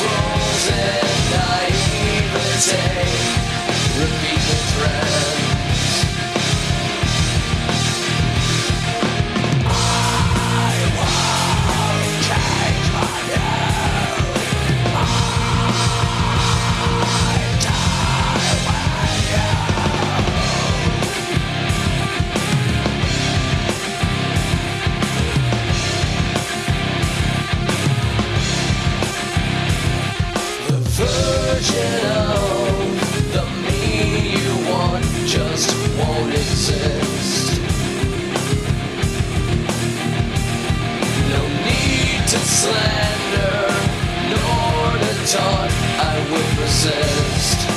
controls and naivete. version of the me you want just won't exist. No need to slander nor to taunt, I will resist.